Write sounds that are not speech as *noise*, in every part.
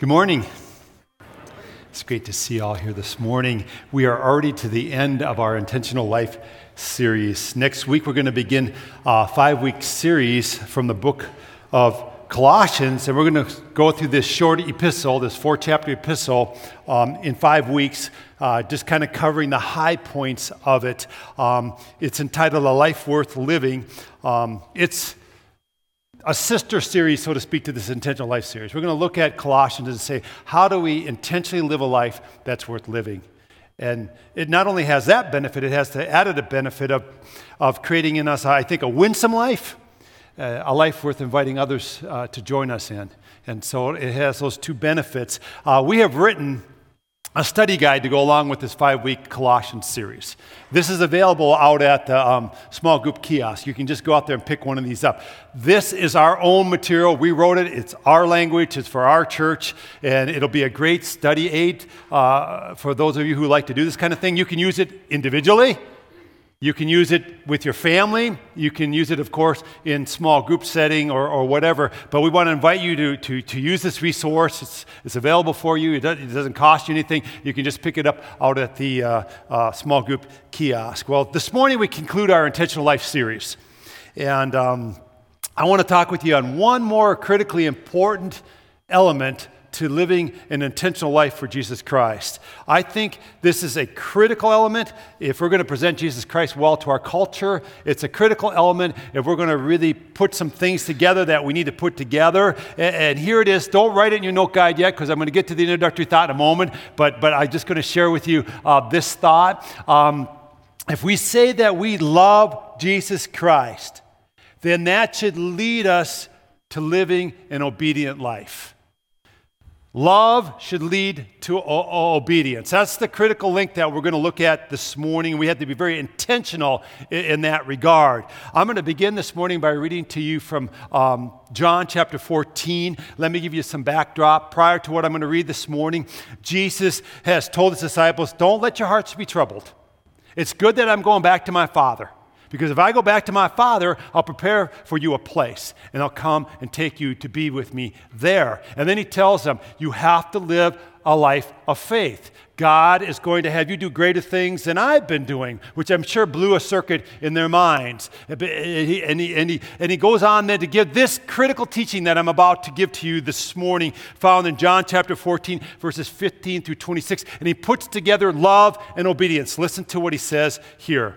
Good morning. It's great to see you all here this morning. We are already to the end of our Intentional Life series. Next week, we're going to begin a five week series from the book of Colossians, and we're going to go through this short epistle, this four chapter epistle, um, in five weeks, uh, just kind of covering the high points of it. Um, it's entitled A Life Worth Living. Um, it's a sister series, so to speak, to this intentional life series. We're going to look at Colossians and say, how do we intentionally live a life that's worth living? And it not only has that benefit, it has the added benefit of, of creating in us, I think, a winsome life, uh, a life worth inviting others uh, to join us in. And so it has those two benefits. Uh, we have written a study guide to go along with this five week Colossians series. This is available out at the um, small group kiosk. You can just go out there and pick one of these up. This is our own material. We wrote it, it's our language, it's for our church, and it'll be a great study aid uh, for those of you who like to do this kind of thing. You can use it individually, you can use it with your family. You can use it, of course, in small group setting or, or whatever. But we want to invite you to, to, to use this resource. It's, it's available for you. It, does, doesn't cost you anything. You can just pick it up out at the uh, uh, small group kiosk. Well, this morning we conclude our Intentional Life series. And um, I want to talk with you on one more critically important element to living an intentional life for Jesus Christ. I think this is a critical element if we're going to present Jesus Christ well to our culture. It's a critical element if we're going to really put some things together that we need to put together. And, here it is. Don't write it in your note guide yet because I'm going to get to the introductory thought in a moment, but, but I'm just going to share with you uh, this thought. Um, if we say that we love Jesus Christ, then that should lead us to living an obedient life. Love should lead to o- obedience. That's the critical link that we're going to look at this morning. We have to be very intentional in, in that regard. I'm going to begin this morning by reading to you from um, John chapter 14. Let me give you some backdrop. Prior to what I'm going to read this morning, Jesus has told his disciples, Don't let your hearts be troubled. It's good that I'm going back to my Father. Because if I go back to my Father, I'll prepare for you a place, and I'll come and take you to be with me there. And then he tells them, You have to live a life of faith. God is going to have you do greater things than I've been doing, which I'm sure blew a circuit in their minds. And he, and he, and he, and he goes on then to give this critical teaching that I'm about to give to you this morning, found in John chapter 14, verses 15 through 26. And he puts together love and obedience. Listen to what he says here.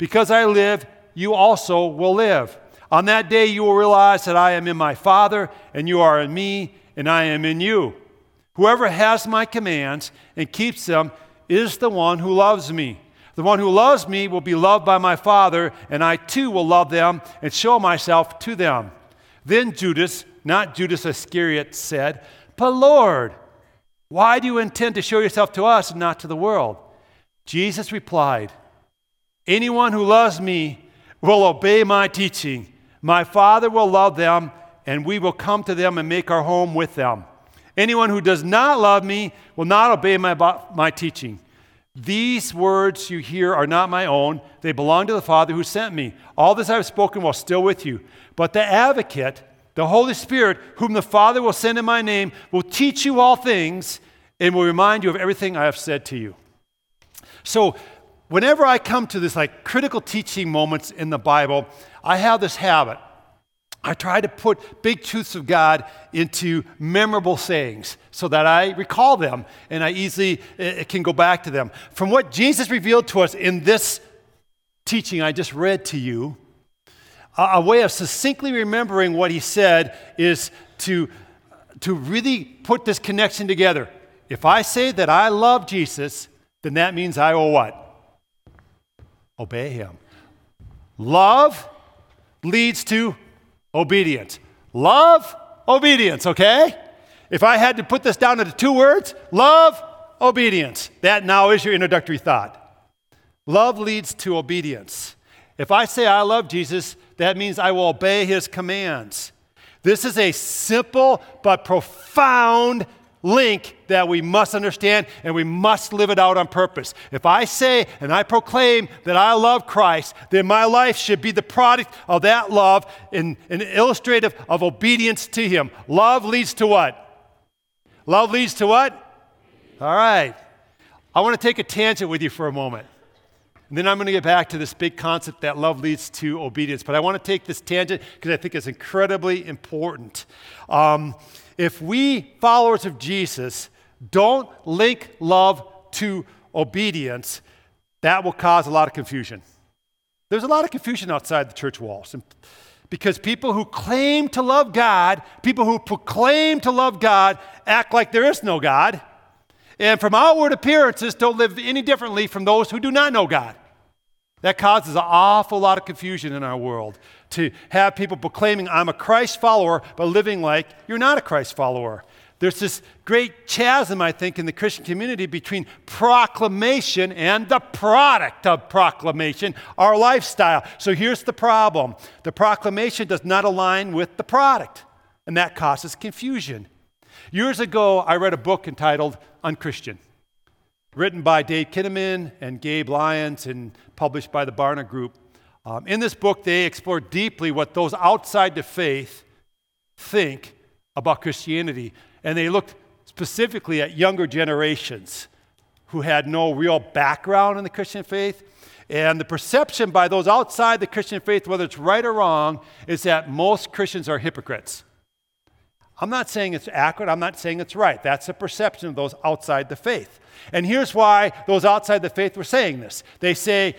Because I live, you also will live. On that day, you will realize that I am in my Father, and you are in me, and I am in you. Whoever has my commands and keeps them is the one who loves me. The one who loves me will be loved by my Father, and I too will love them and show myself to them. Then Judas, not Judas Iscariot, said, But Lord, why do you intend to show yourself to us and not to the world? Jesus replied, Anyone who loves me will obey my teaching. My Father will love them, and we will come to them and make our home with them. Anyone who does not love me will not obey my, my teaching. These words you hear are not my own, they belong to the Father who sent me. All this I have spoken while still with you. But the advocate, the Holy Spirit, whom the Father will send in my name, will teach you all things and will remind you of everything I have said to you. So, whenever I come to this like critical teaching moments in the Bible, I have this habit. I try to put big truths of God into memorable sayings so that I recall them and I easily uh, can go back to them. From what Jesus revealed to us in this teaching I just read to you, a way of succinctly remembering what he said is to, to really put this connection together. If I say that I love Jesus, then that means I will what? Obey him. Love leads to obedience. Love, obedience, okay? If I had to put this down into two words love, obedience. That now is your introductory thought. Love leads to obedience. If I say I love Jesus, that means I will obey his commands. This is a simple but profound link that we must understand and we must live it out on purpose. If I say and I proclaim that I love Christ, then my life should be the product of that love and, and illustrative of obedience to Him. Love leads to what? Love leads to what? All right. I want to take a tangent with you for a moment. And then I'm going to get back to this big concept that love leads to obedience. But I want to take this tangent because I think it's incredibly important. Um, if we, followers of Jesus, don't link love to obedience, that will cause a lot of confusion. There's a lot of confusion outside the church walls. Because people who claim to love God, people who proclaim to love God, act like there is no God. And from outward appearances, don't live any differently from those who do not know God. That causes an awful lot of confusion in our world to have people proclaiming, I'm a Christ follower, but living like you're not a Christ follower. There's this great chasm, I think, in the Christian community between proclamation and the product of proclamation, our lifestyle. So here's the problem the proclamation does not align with the product, and that causes confusion. Years ago, I read a book entitled Unchristian written by Dave Kinnaman and Gabe Lyons and published by the Barna Group. Um, in this book, they explore deeply what those outside the faith think about Christianity. And they looked specifically at younger generations who had no real background in the Christian faith. And the perception by those outside the Christian faith, whether it's right or wrong, is that most Christians are hypocrites. I'm not saying it's accurate, I'm not saying it's right. That's the perception of those outside the faith. And here's why those outside the faith were saying this they say,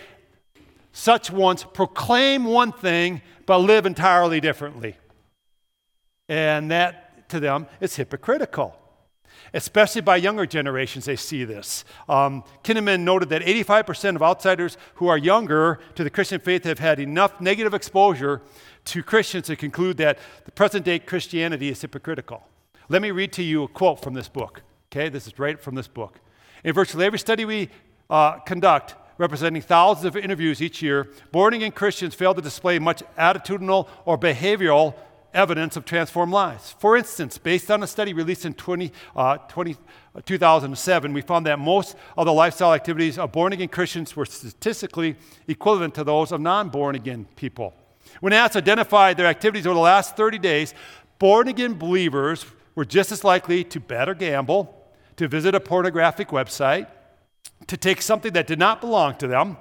such ones proclaim one thing but live entirely differently. And that to them is hypocritical. Especially by younger generations, they see this. Um, Kinnaman noted that 85% of outsiders who are younger to the Christian faith have had enough negative exposure to Christians to conclude that the present day Christianity is hypocritical. Let me read to you a quote from this book. Okay, this is right from this book. In virtually every study we uh, conduct, representing thousands of interviews each year, born again Christians fail to display much attitudinal or behavioral evidence of transformed lives. For instance, based on a study released in 20, uh, 20, uh, 2007, we found that most of the lifestyle activities of born again Christians were statistically equivalent to those of non born again people. When asked to identify their activities over the last 30 days, born again believers were just as likely to bet or gamble to visit a pornographic website, to take something that did not belong to them,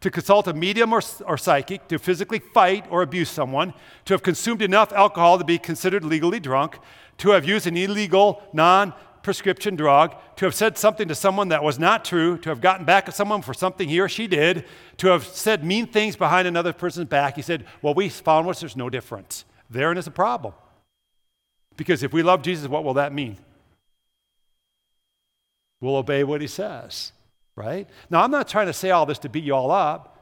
to consult a medium or, or psychic, to physically fight or abuse someone, to have consumed enough alcohol to be considered legally drunk, to have used an illegal, non prescription drug, to have said something to someone that was not true, to have gotten back at someone for something he or she did, to have said mean things behind another person's back. He said, Well, we found was there's no difference. Therein is a problem. Because if we love Jesus, what will that mean? We'll obey what he says, right? Now, I'm not trying to say all this to beat you all up.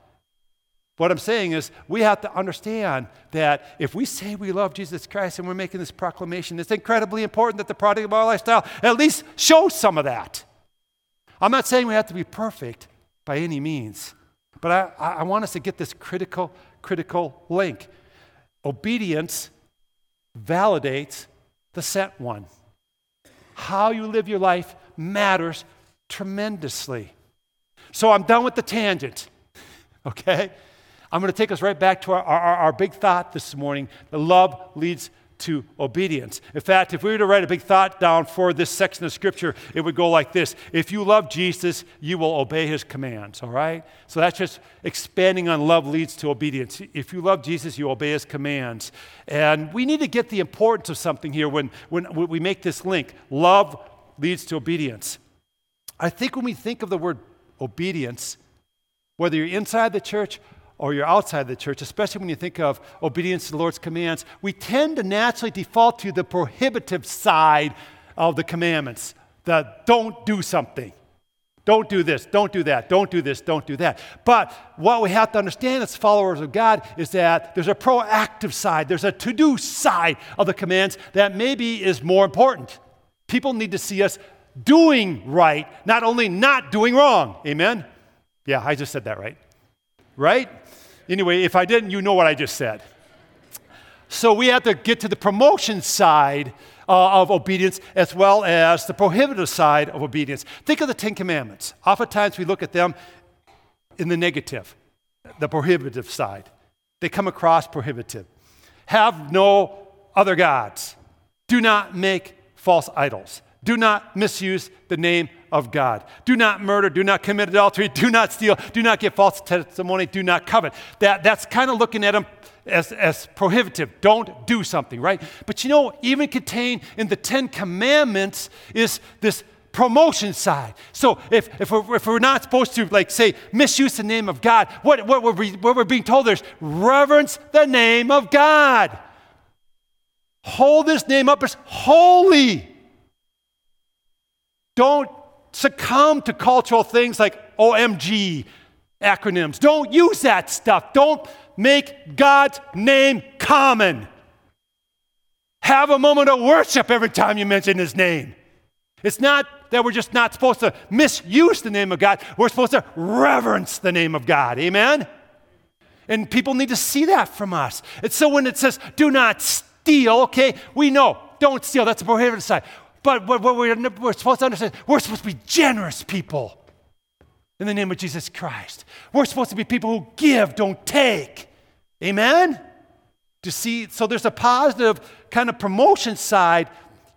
What I'm saying is, we have to understand that if we say we love Jesus Christ and we're making this proclamation, it's incredibly important that the product of our lifestyle at least shows some of that. I'm not saying we have to be perfect by any means, but I, I want us to get this critical, critical link. Obedience validates the sent one. How you live your life matters tremendously. So I'm done with the tangent, *laughs* okay? I'm going to take us right back to our, our, our big thought this morning. The love leads to obedience. In fact, if we were to write a big thought down for this section of scripture, it would go like this If you love Jesus, you will obey his commands, all right? So that's just expanding on love leads to obedience. If you love Jesus, you obey his commands. And we need to get the importance of something here when, when we make this link. Love leads to obedience. I think when we think of the word obedience, whether you're inside the church or you're outside the church, especially when you think of obedience to the Lord's commands, we tend to naturally default to the prohibitive side of the commandments. The don't do something. Don't do this, don't do that, don't do this, don't do that. But what we have to understand as followers of God is that there's a proactive side, there's a to do side of the commands that maybe is more important. People need to see us doing right, not only not doing wrong. Amen? Yeah, I just said that right. Right? Anyway, if I didn't, you know what I just said. So we have to get to the promotion side uh, of obedience as well as the prohibitive side of obedience. Think of the Ten Commandments. Oftentimes we look at them in the negative, the prohibitive side. They come across prohibitive. Have no other gods. Do not make false idols. Do not misuse the name of God. Do not murder. Do not commit adultery. Do not steal. Do not give false testimony. Do not covet. That, that's kind of looking at them as, as prohibitive. Don't do something, right? But you know, even contained in the Ten Commandments is this promotion side. So if, if, we're, if we're not supposed to, like, say, misuse the name of God, what, what, we're, what we're being told is reverence the name of God. Hold this name up as holy. Don't succumb to cultural things like OMG acronyms. Don't use that stuff. Don't make God's name common. Have a moment of worship every time you mention his name. It's not that we're just not supposed to misuse the name of God, we're supposed to reverence the name of God. Amen? And people need to see that from us. And so when it says, do not steal, okay, we know, don't steal. That's a prohibited side. But what we're, we're supposed to understand, we're supposed to be generous people in the name of Jesus Christ. We're supposed to be people who give, don't take. Amen? To see, so there's a positive kind of promotion side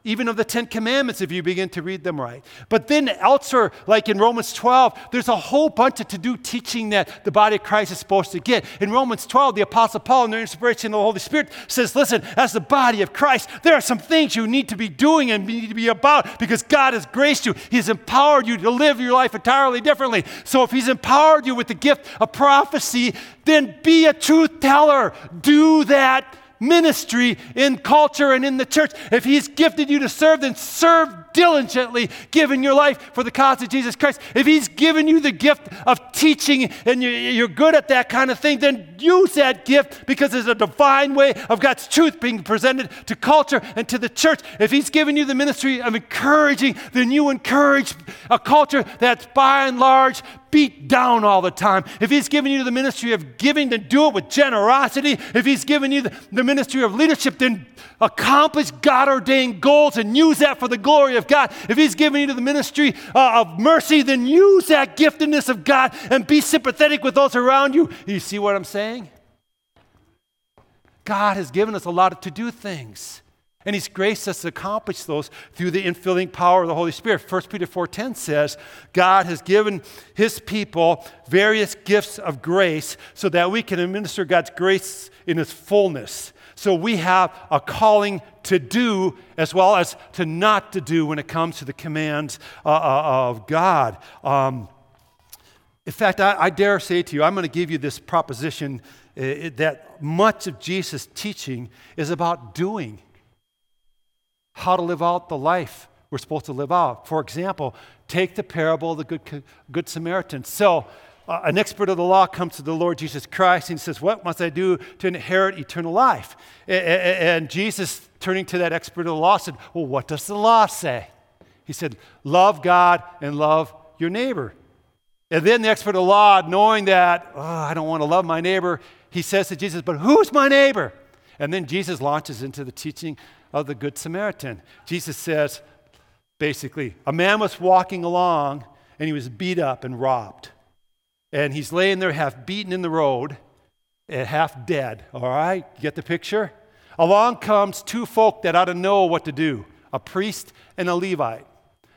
even of the Ten Commandments, if you begin to read them right. But then elsewhere, like in Romans 12, there's a whole bunch of to do teaching that the body of Christ is supposed to get. In Romans 12, the Apostle Paul, in the inspiration of the Holy Spirit, says, Listen, as the body of Christ, there are some things you need to be doing and need to be about because God has graced you. He's empowered you to live your life entirely differently. So if He's empowered you with the gift of prophecy, then be a truth teller. Do that ministry in culture and in the church. If He's gifted you to serve, then serve diligently, giving your life for the cause of Jesus Christ. If He's given you the gift of teaching and you're good at that kind of thing, then use that gift because it's a divine way of God's truth being presented to culture and to the church. If He's given you the ministry of encouraging, then you encourage a culture that's by and large beat down all the time, if He's given you the ministry of giving, then do it with generosity. If He's given you the, the ministry of leadership, then accomplish God ordained goals and use that for the glory of God. If He's given you to the ministry uh, of mercy, then use that giftedness of God and be sympathetic with those around you. You see what I'm saying? God has given us a lot to do things. And he's graced us to accomplish those through the infilling power of the Holy Spirit. 1 Peter 4:10 says, God has given his people various gifts of grace so that we can administer God's grace in its fullness. So we have a calling to do as well as to not to do when it comes to the commands uh, uh of God. Um, in fact, I, I, dare say to you, I'm going to give you this proposition uh, that much of Jesus' teaching is about doing how to live out the life we're supposed to live out. For example, take the parable of the Good, good Samaritan. So, uh, an expert of the law comes to the Lord Jesus Christ and says, What must I do to inherit eternal life? And, and Jesus, turning to that expert of the law, said, Well, what does the law say? He said, Love God and love your neighbor. And then the expert of the law, knowing that, oh, I don't want to love my neighbor, he says to Jesus, But who's my neighbor? And then Jesus launches into the teaching of the Good Samaritan. Jesus says, basically, a man was walking along and he was beat up and robbed. And he's laying there half beaten in the road and half dead. All right? get the picture? Along comes two folk that ought to know what to do a priest and a Levite.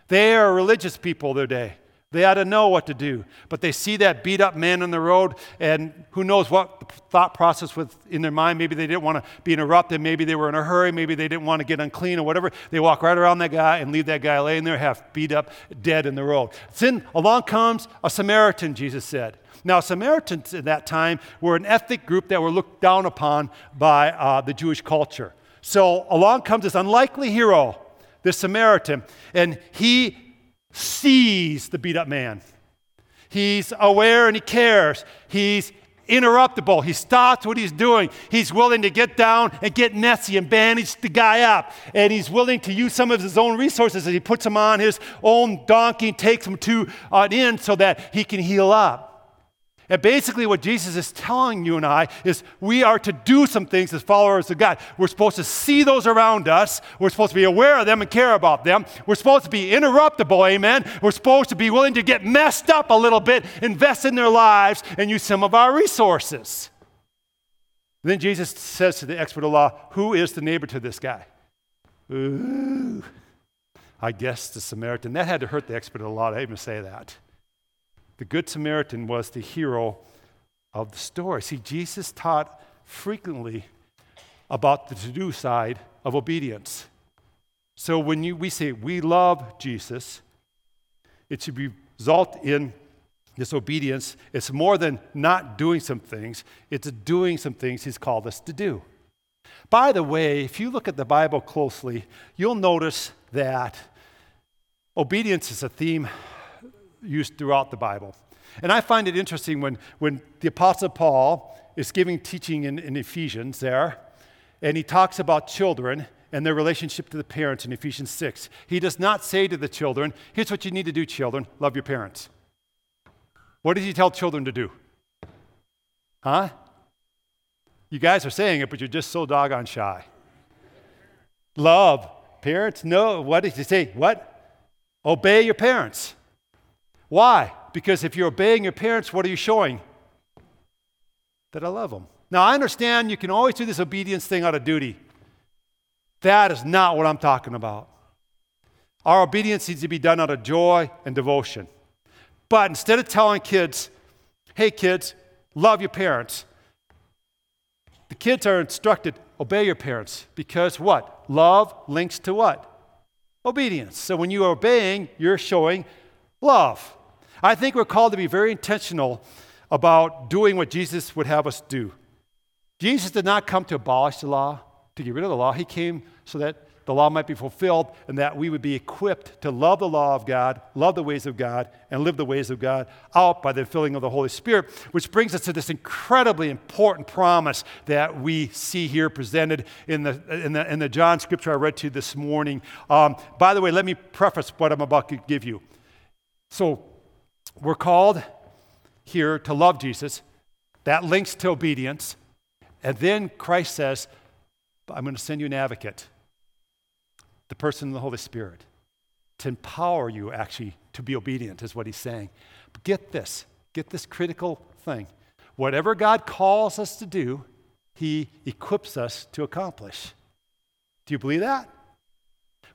They are religious people their day. They ought to know what to do. But they see that beat up man on the road, and who knows what thought process was in their mind. Maybe they didn't want to be interrupted. Maybe they were in a hurry. Maybe they didn't want to get unclean or whatever. They walk right around that guy and leave that guy laying there, half beat up, dead in the road. Then along comes a Samaritan, Jesus said. Now, Samaritans at that time were an ethnic group that were looked down upon by uh, the Jewish culture. So along comes this unlikely hero, this Samaritan, and he sees the beat up man. He's aware and he cares. He's interruptible. He stops what he's doing. He's willing to get down and get messy and bandage the guy up. And he's willing to use some of his own resources and he puts him on his own donkey takes him to an inn so that he can heal up. And basically, what Jesus is telling you and I is we are to do some things as followers of God. We're supposed to see those around us. We're supposed to be aware of them and care about them. We're supposed to be interruptible, amen. We're supposed to be willing to get messed up a little bit, invest in their lives, and use some of our resources. then Jesus says to the expert of law, Who is the neighbor to this guy? Ooh, I guess the Samaritan. That had to hurt the expert of law to even say that. The Good Samaritan was the hero of the story. See, Jesus taught frequently about the to do side of obedience. So when you, we say we love Jesus, it should result in this obedience. It's more than not doing some things, it's doing some things He's called us to do. By the way, if you look at the Bible closely, you'll notice that obedience is a theme used throughout the Bible. And I find it interesting when, when the Apostle Paul is giving teaching in, in Ephesians there, and he talks about children and their relationship to the parents in Ephesians 6. He does not say to the children, here's what you need to do, children love your parents. What does he tell children to do? Huh? You guys are saying it, but you're just so doggone shy. Love parents? No. What did he say? What? Obey your parents. Why? Because if you're obeying your parents, what are you showing? That I love them. Now, I understand you can always do this obedience thing out of duty. That is not what I'm talking about. Our obedience needs to be done out of joy and devotion. But instead of telling kids, hey, kids, love your parents, the kids are instructed, obey your parents. Because what? Love links to what? Obedience. So when you are obeying, you're showing love. I think we're called to be very intentional about doing what Jesus would have us do. Jesus did not come to abolish the law, to get rid of the law. He came so that the law might be fulfilled and that we would be equipped to love the law of God, love the ways of God, and live the ways of God out by the filling of the Holy Spirit, which brings us to this incredibly important promise that we see here presented in the, in the, in the John scripture I read to you this morning. Um, by the way, let me preface what I'm about to give you. So, we're called here to love Jesus. That links to obedience. And then Christ says, I'm going to send you an advocate, the person of the Holy Spirit, to empower you actually to be obedient, is what he's saying. But get this, get this critical thing. Whatever God calls us to do, he equips us to accomplish. Do you believe that?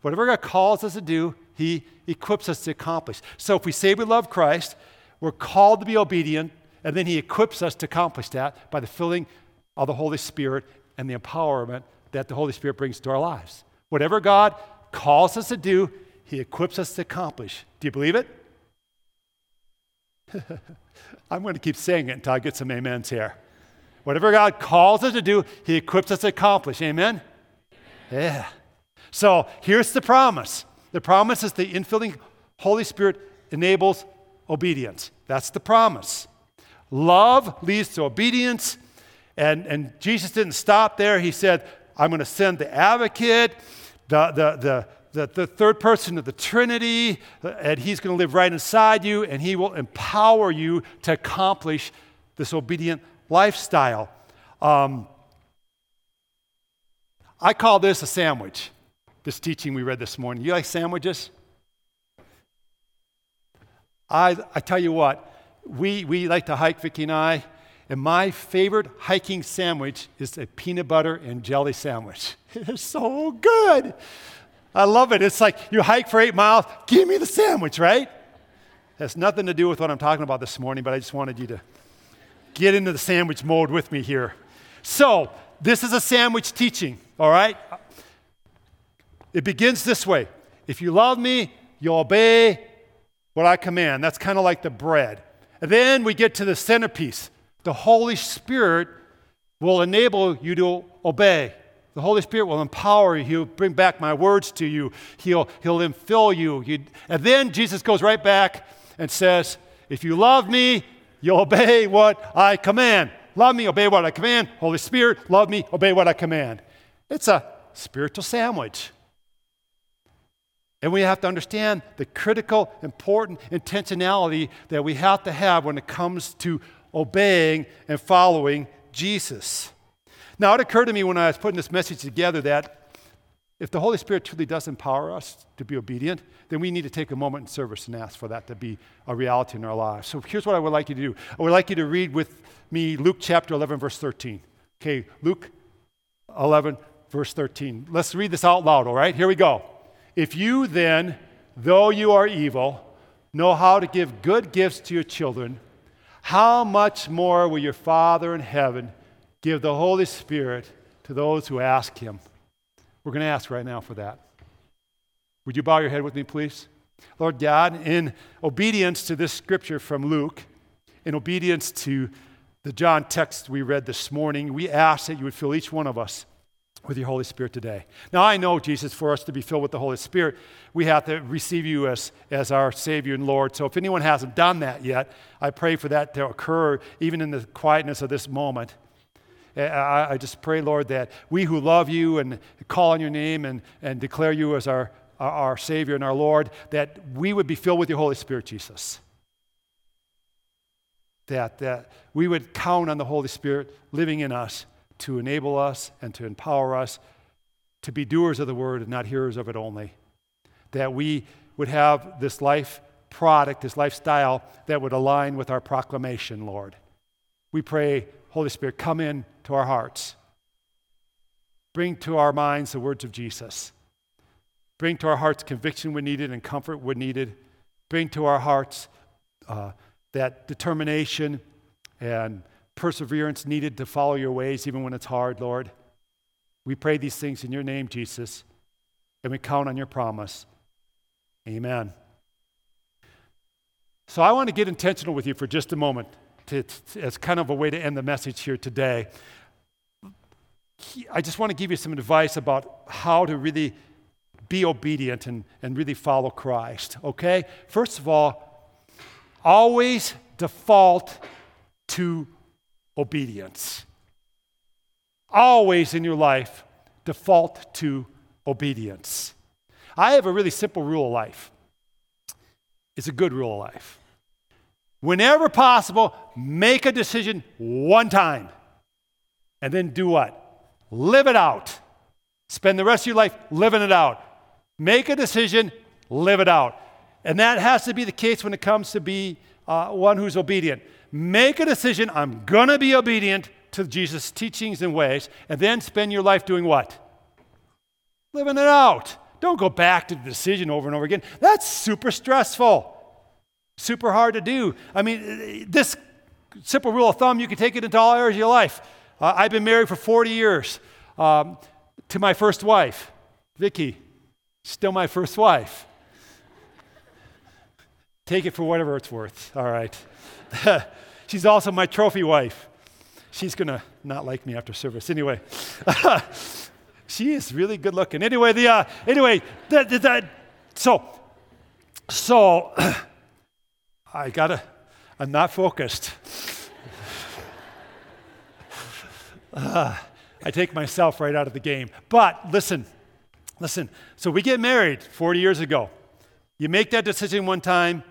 Whatever God calls us to do, He equips us to accomplish. So if we say we love Christ, we're called to be obedient, and then He equips us to accomplish that by the filling of the Holy Spirit and the empowerment that the Holy Spirit brings to our lives. Whatever God calls us to do, He equips us to accomplish. Do you believe it? *laughs* I'm going to keep saying it until I get some amens here. Whatever God calls us to do, He equips us to accomplish. Amen? Yeah. So here's the promise the promise is the infilling Holy Spirit enables obedience. That's the promise. Love leads to obedience. And, and Jesus didn't stop there. He said, I'm going to send the advocate, the, the, the, the, the third person of the Trinity, and he's going to live right inside you, and he will empower you to accomplish this obedient lifestyle. Um, I call this a sandwich this teaching we read this morning. You like sandwiches? I, I tell you what, we, we like to hike, Vicki and I, and my favorite hiking sandwich is a peanut butter and jelly sandwich. *laughs* It's so good. I love it. It's like you hike for eight miles, give me the sandwich, right? Has nothing to do with what I'm talking about this morning, but I just wanted you to get into the sandwich mode with me here. So, this is a sandwich teaching, all right? It begins this way If you love me, you'll obey what I command. That's kind of like the bread. And then we get to the centerpiece. The Holy Spirit will enable you to obey. The Holy Spirit will empower you. He'll bring back my words to you. He'll, he'll infill you. you. And then Jesus goes right back and says, If you love me, you obey what I command. Love me, obey what I command. Holy Spirit, love me, obey what I command. It's a spiritual sandwich. And we have to understand the critical, important intentionality that we have to have when it comes to obeying and following Jesus. Now, it occurred to me when I was putting this message together that if the Holy Spirit truly does empower us to be obedient, then we need to take a moment in service and ask for that to be a reality in our lives. So here's what I would like you to do I would like you to read with me Luke chapter 11, verse 13. Okay, Luke 11, verse 13. Let's read this out loud, all right? Here we go. If you then, though you are evil, know how to give good gifts to your children, how much more will your Father in heaven give the Holy Spirit to those who ask him? We're going to ask right now for that. Would you bow your head with me, please? Lord God, in obedience to this scripture from Luke, in obedience to the John text we read this morning, we ask that you would fill each one of us with your Holy Spirit today. Now, I know, Jesus, for us to be filled with the Holy Spirit, we have to receive you as, as our Savior and Lord. So, if anyone hasn't done that yet, I pray for that to occur even in the quietness of this moment. I, I just pray, Lord, that we who love you and call on your name and, and declare you as our, our, our Savior and our Lord, that we would be filled with your Holy Spirit, Jesus. That, that we would count on the Holy Spirit living in us to enable us and to empower us to be doers of the word and not hearers of it only. That we would have this life product, this lifestyle that would align with our proclamation, Lord. We pray, Holy Spirit, come in to our hearts. Bring to our minds the words of Jesus. Bring to our hearts conviction when needed and comfort when needed. Bring to our hearts uh, that determination and perseverance needed to follow your ways even when it's hard, Lord. We pray these things in your name, Jesus, and we count on your promise. Amen. So I want to get intentional with you for just a moment to, to, as kind of a way to end the message here today. I just want to give you some advice about how to really be obedient and, and really follow Christ, okay? First of all, always default to obedience. Always in your life, default to obedience. I have a really simple rule of life. It's a good rule of life. Whenever possible, make a decision one time and then do what? live it out. Spend the rest of your life living it out. Make a decision, live it out. And that has to be the case when it comes to be uh, one who's obedient. Make a decision, I'm going to be obedient to Jesus' teachings and ways, and then spend your life doing what? Living it out. Don't go back to the decision over and over again. That's super stressful, super hard to do. I mean, this simple rule of thumb, you can take it into all areas of your life. Uh, I've been married for 40 years um, to my first wife, Vicki, still my first wife. Take it for whatever it's worth, all right. *laughs* She's also my trophy wife. She's going to not like me after service. Anyway, *laughs* she is really good looking. Anyway, the, uh, anyway, that, so, so, *clears throat* I gotta, I'm not focused. uh, *sighs* I take myself right out of the game. But listen, listen. So we get married 40 years ago. You make that decision one time,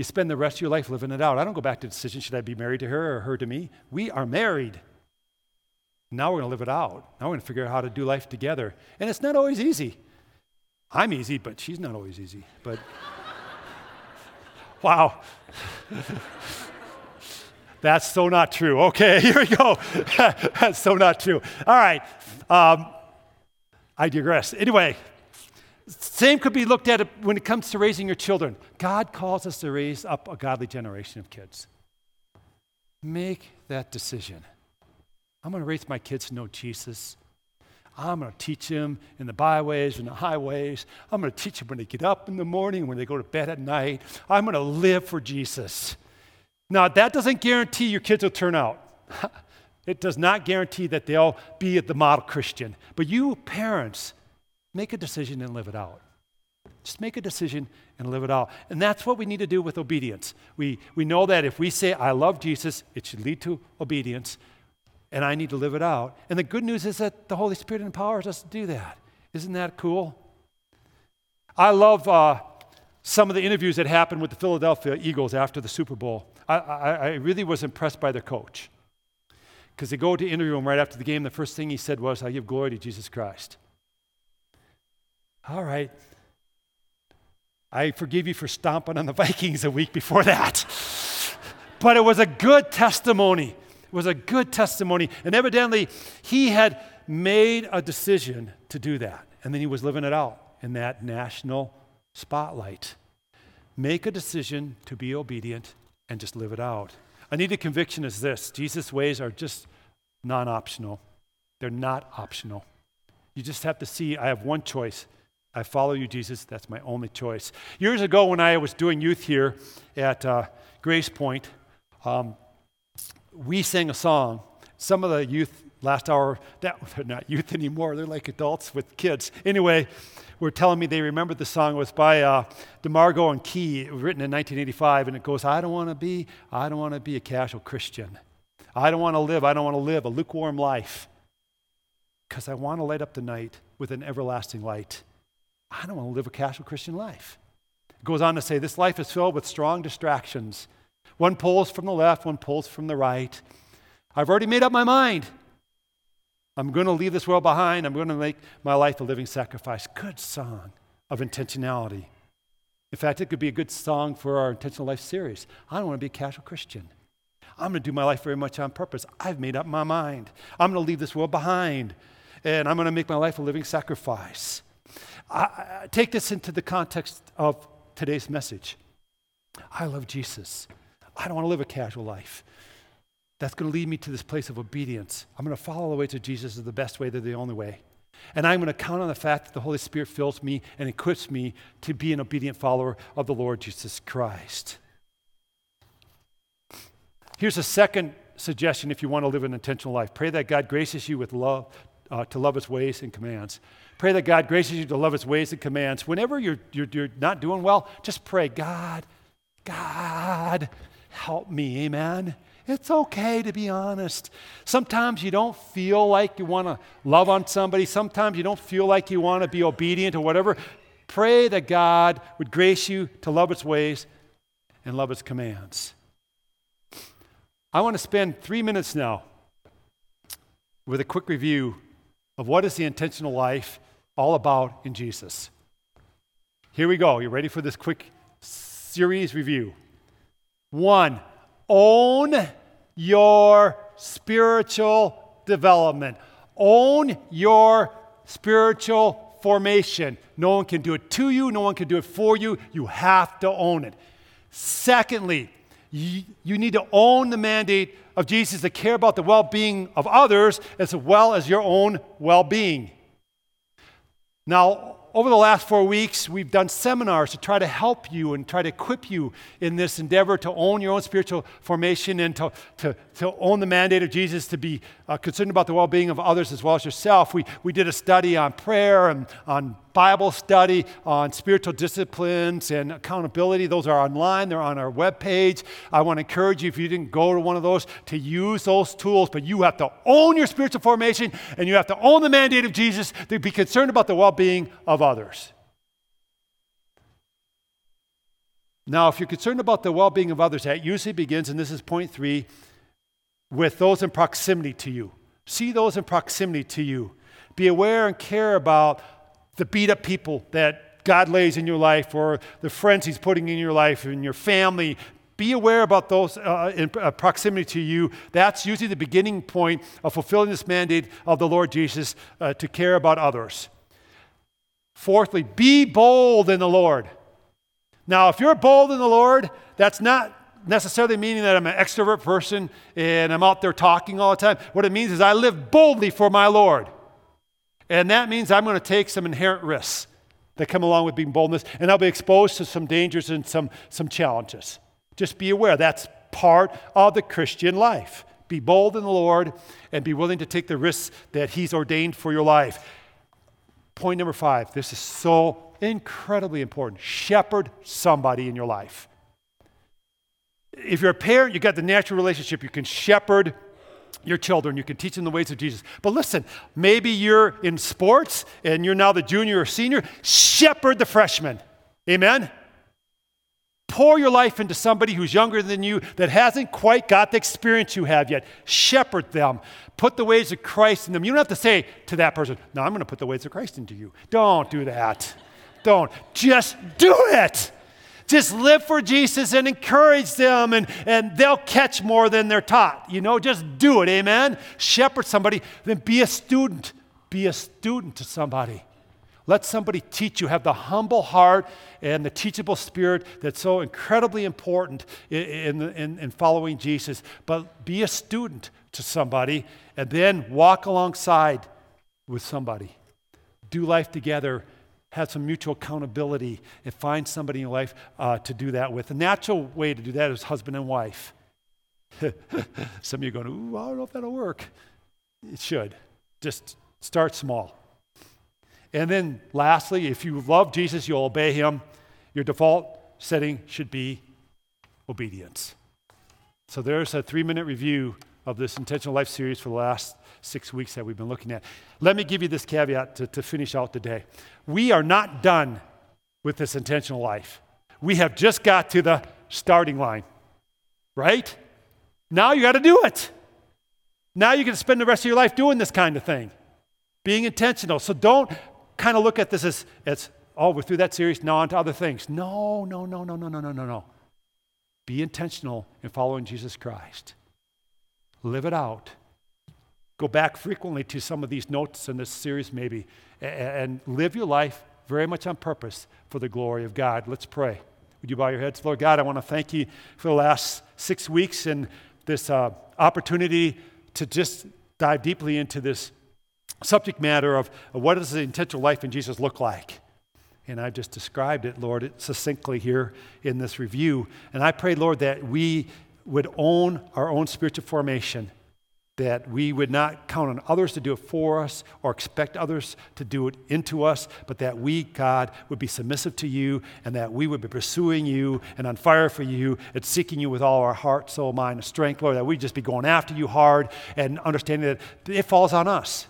you spend the rest of your life living it out. I don't go back to the decision should I be married to her or her to me? We are married. Now we're going to live it out. Now we're going to figure out how to do life together. And it's not always easy. I'm easy, but she's not always easy. But *laughs* wow. *laughs* That's so not true. Okay, *laughs* here we go. That's so not true. All right. Um, I digress. Anyway, same could be looked at when it comes to raising your children. God calls us to raise up a godly generation of kids. Make that decision. I'm going to raise my kids to know Jesus. I'm going to teach them in the byways and the highways. I'm going to teach them when they get up in the morning, when they go to bed at night. I'm going to live for Jesus. Now, that doesn't guarantee your kids will turn out. *laughs* it does not guarantee that they'll be the model Christian. But you, parents, make a decision and live it out. Just make a decision and live it out. And that's what we need to do with obedience. We, we know that if we say, I love Jesus, it should lead to obedience, and I need to live it out. And the good news is that the Holy Spirit empowers us to do that. Isn't that cool? I love uh, some of the interviews that happened with the Philadelphia Eagles after the Super Bowl. I, I, I really was impressed by their coach. Because they go to interview him right after the game, the first thing he said was, I give glory to Jesus Christ. All right. I forgive you for stomping on the *laughs* Vikings a week before that. but it was a good testimony. It was a good testimony. And evidently, he had made a decision to do that. And then he was living it out in that national spotlight. Make a decision to be obedient and just live it out. I A needed conviction is this Jesus' ways are just non optional, they're not optional. You just have to see I have one choice I follow you, Jesus. That's my only choice. Years ago, when I was doing youth here at uh, Grace Point, um, we sang a song. Some of the youth last hour, that, they're not youth *laughs* anymore, they're like adults with kids. Anyway, were telling me they remembered the song. It was by uh, DeGarmo and Key, written in 1985, and it goes, I don't want to be, I don't want to be a casual Christian. I don't want to live, I don't want to live a lukewarm life because I want to light up the night with an everlasting light. I don't want to live a casual Christian life. It goes on to say, This life is filled with strong distractions. One pulls from the left, one pulls from the right. I've already made up my mind. I'm going to leave this world behind. I'm going to make my life a living sacrifice. Good song of intentionality. In fact, it could be a good song for our Intentional Life series. I don't want to be a casual Christian. I'm going to do my life very much on purpose. I've made up my mind. I'm going to leave this world behind, and I'm going to make my life a living sacrifice. I, I take this into the context of today's message. I love Jesus. I don't want to live a casual life. That's going to lead me to this place of obedience. I'm going to follow the way to Jesus as the best way, they're the only way. And I'm going to count on the fact that the Holy Spirit fills me and equips me to be an obedient follower of the Lord Jesus Christ. Here's a second suggestion if you want to live an intentional life pray that God graces you with love uh, to love his ways and commands. Pray that God graces you to love his ways and commands. Whenever you're, you're, you're not doing well, just pray, God, God, help me. Amen. It's okay to be honest. Sometimes you don't feel like you want to love on somebody. Sometimes you don't feel like you want to be obedient or whatever. Pray that God would grace you to love His ways and love His commands. I want to spend three minutes now with a quick review of what is the intentional life all about in Jesus. Here we go. You ready for this quick series review? One, own your spiritual development. Own your spiritual formation. No one can do it to you, no one can do it for you. You have to own it. Secondly, you, need to own the mandate of Jesus to care about the well being of others as well as your own well being. Now, over the last four weeks, we've done seminars to try to help you and try to equip you in this endeavor to own your own spiritual formation and to, to, to own the mandate of Jesus to be uh, concerned about the well being of others as well as yourself. We, we did a study on prayer and on Bible study, on spiritual disciplines and accountability. Those are online, they're on our webpage. I want to encourage you, if you didn't go to one of those, to use those tools, but you have to own your spiritual formation and you have to own the mandate of Jesus to be concerned about the well being of others. Now, if you're concerned about the well being of others, that usually begins, and this is point three, with those in proximity to you. See those in proximity to you. Be aware and care about the beat up people that God lays in your life or the friends He's putting in your life and your family. Be aware about those uh, in uh, proximity to you. That's usually the beginning point of fulfilling this mandate of the Lord Jesus uh, to care about others. Fourthly, be bold in the Lord. Now, if you're bold in the Lord, that's not necessarily meaning that I'm an extrovert person and I'm out there talking all the time. What it means is I live boldly for my Lord. And that means I'm going to take some inherent risks that come along with being boldness, and I'll be exposed to some dangers and some, some challenges. Just be aware that's part of the Christian life. Be bold in the Lord and be willing to take the risks that He's ordained for your life. Point number five this is so incredibly important. Shepherd somebody in your life. If you're a parent, you've got the natural relationship. You can shepherd your children. You can teach them the ways of Jesus. But listen, maybe you're in sports and you're now the junior or senior. Shepherd the freshman. Amen? Pour your life into somebody who's younger than you that hasn't quite got the experience you have yet. Shepherd them. Put the ways of Christ in them. You don't have to say to that person, No, I'm going to put the ways of Christ into you. Don't do that. Don't. Just do it. Just live for Jesus and encourage them, and, and they'll catch more than they're taught. You know, just do it. Amen. Shepherd somebody, then be a student. Be a student to somebody. Let somebody teach you. Have the humble heart and the teachable spirit that's so incredibly important in, in, in, following Jesus. But be a student to somebody and then walk alongside with somebody. Do life together. Have some mutual accountability and find somebody in your life uh, to do that with. The natural way to do that is husband and wife. *laughs* some of you are going, Ooh, I don't know if that'll work. It should. Just start small. And then lastly, if you love Jesus, you'll obey him. Your default setting should be obedience. So there's a three minute review of this intentional life series for the last six weeks that we've been looking at. Let me give you this caveat to, to finish out today. We are not done with this intentional life. We have just got to the starting line, right? Now you got to do it. Now you can spend the rest of your life doing this kind of thing, being intentional. So don't kind of look at this as, as oh, we're through that series, now on to other things. No, no, no, no, no, no, no, no, no. Be intentional in following Jesus Christ. Live it out. Go back frequently to some of these notes in this series, maybe, and, live your life very much on purpose for the glory of God. Let's pray. Would you bow your heads? Lord God, I want to thank you for the last six weeks and this uh, opportunity to just dive deeply into this subject matter of what does the intentional life in Jesus look like? And I've just described it, Lord, succinctly here in this review. And I pray, Lord, that we would own our own spiritual formation, that we would not count on others to do it for us or expect others to do it into us, but that we, God, would be submissive to you and that we would be pursuing you and on fire for you and seeking you with all our heart, soul, mind, and strength, Lord, that we just be going after you hard and understanding that it falls on us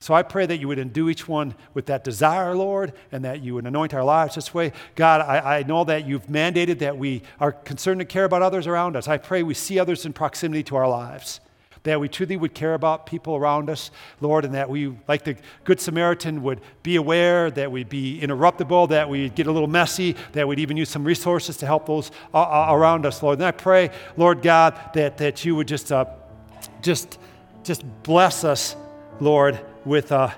so I pray that you would endue each one with that desire, Lord, and that you would anoint our lives this way. God, I, I, know that you've mandated that we are concerned to care about others around us. I pray we see others in proximity to our lives, that we truly would care about people around us, Lord, and that we, like the Good Samaritan, would be aware, that we'd be interruptible, that we'd get a little messy, that we'd even use some resources to help those uh, uh around us, Lord. And I pray, Lord God, that, that you would just, uh, just, just bless us, Lord with uh,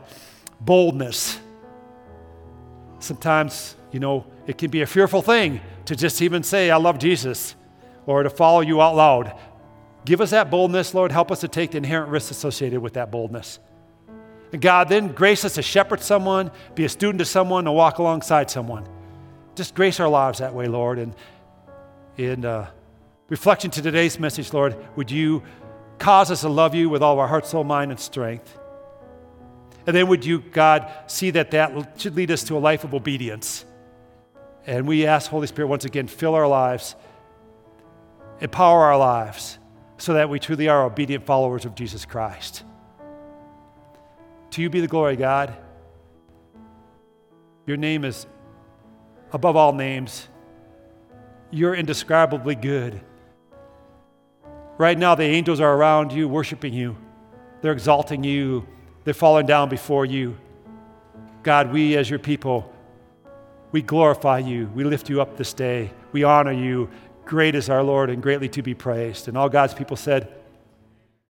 boldness. Sometimes, you know, it can be a fearful thing to just even say, I love Jesus, or to follow you out loud. Give us that boldness, Lord. Help us to take the inherent risks associated with that boldness. And God, then grace us to shepherd someone, be a student to someone, to walk alongside someone. Just grace our lives that way, Lord. And in uh, reflection to today's message, Lord, would you cause us to love you with all our heart, soul, mind, and strength? And then would you, God, see that that should lead us to a life of obedience? And we ask, Holy Spirit, once again, fill our lives, empower our lives, so that we truly are obedient followers of Jesus Christ. To you be the glory, God. Your name is above all names. You're indescribably good. Right now, the angels are around you, worshiping you, they're exalting you they're falling down before you. God, we as your people, we glorify you. We lift you up this day. We honor you. Great is our Lord and greatly to be praised. And all God's people said,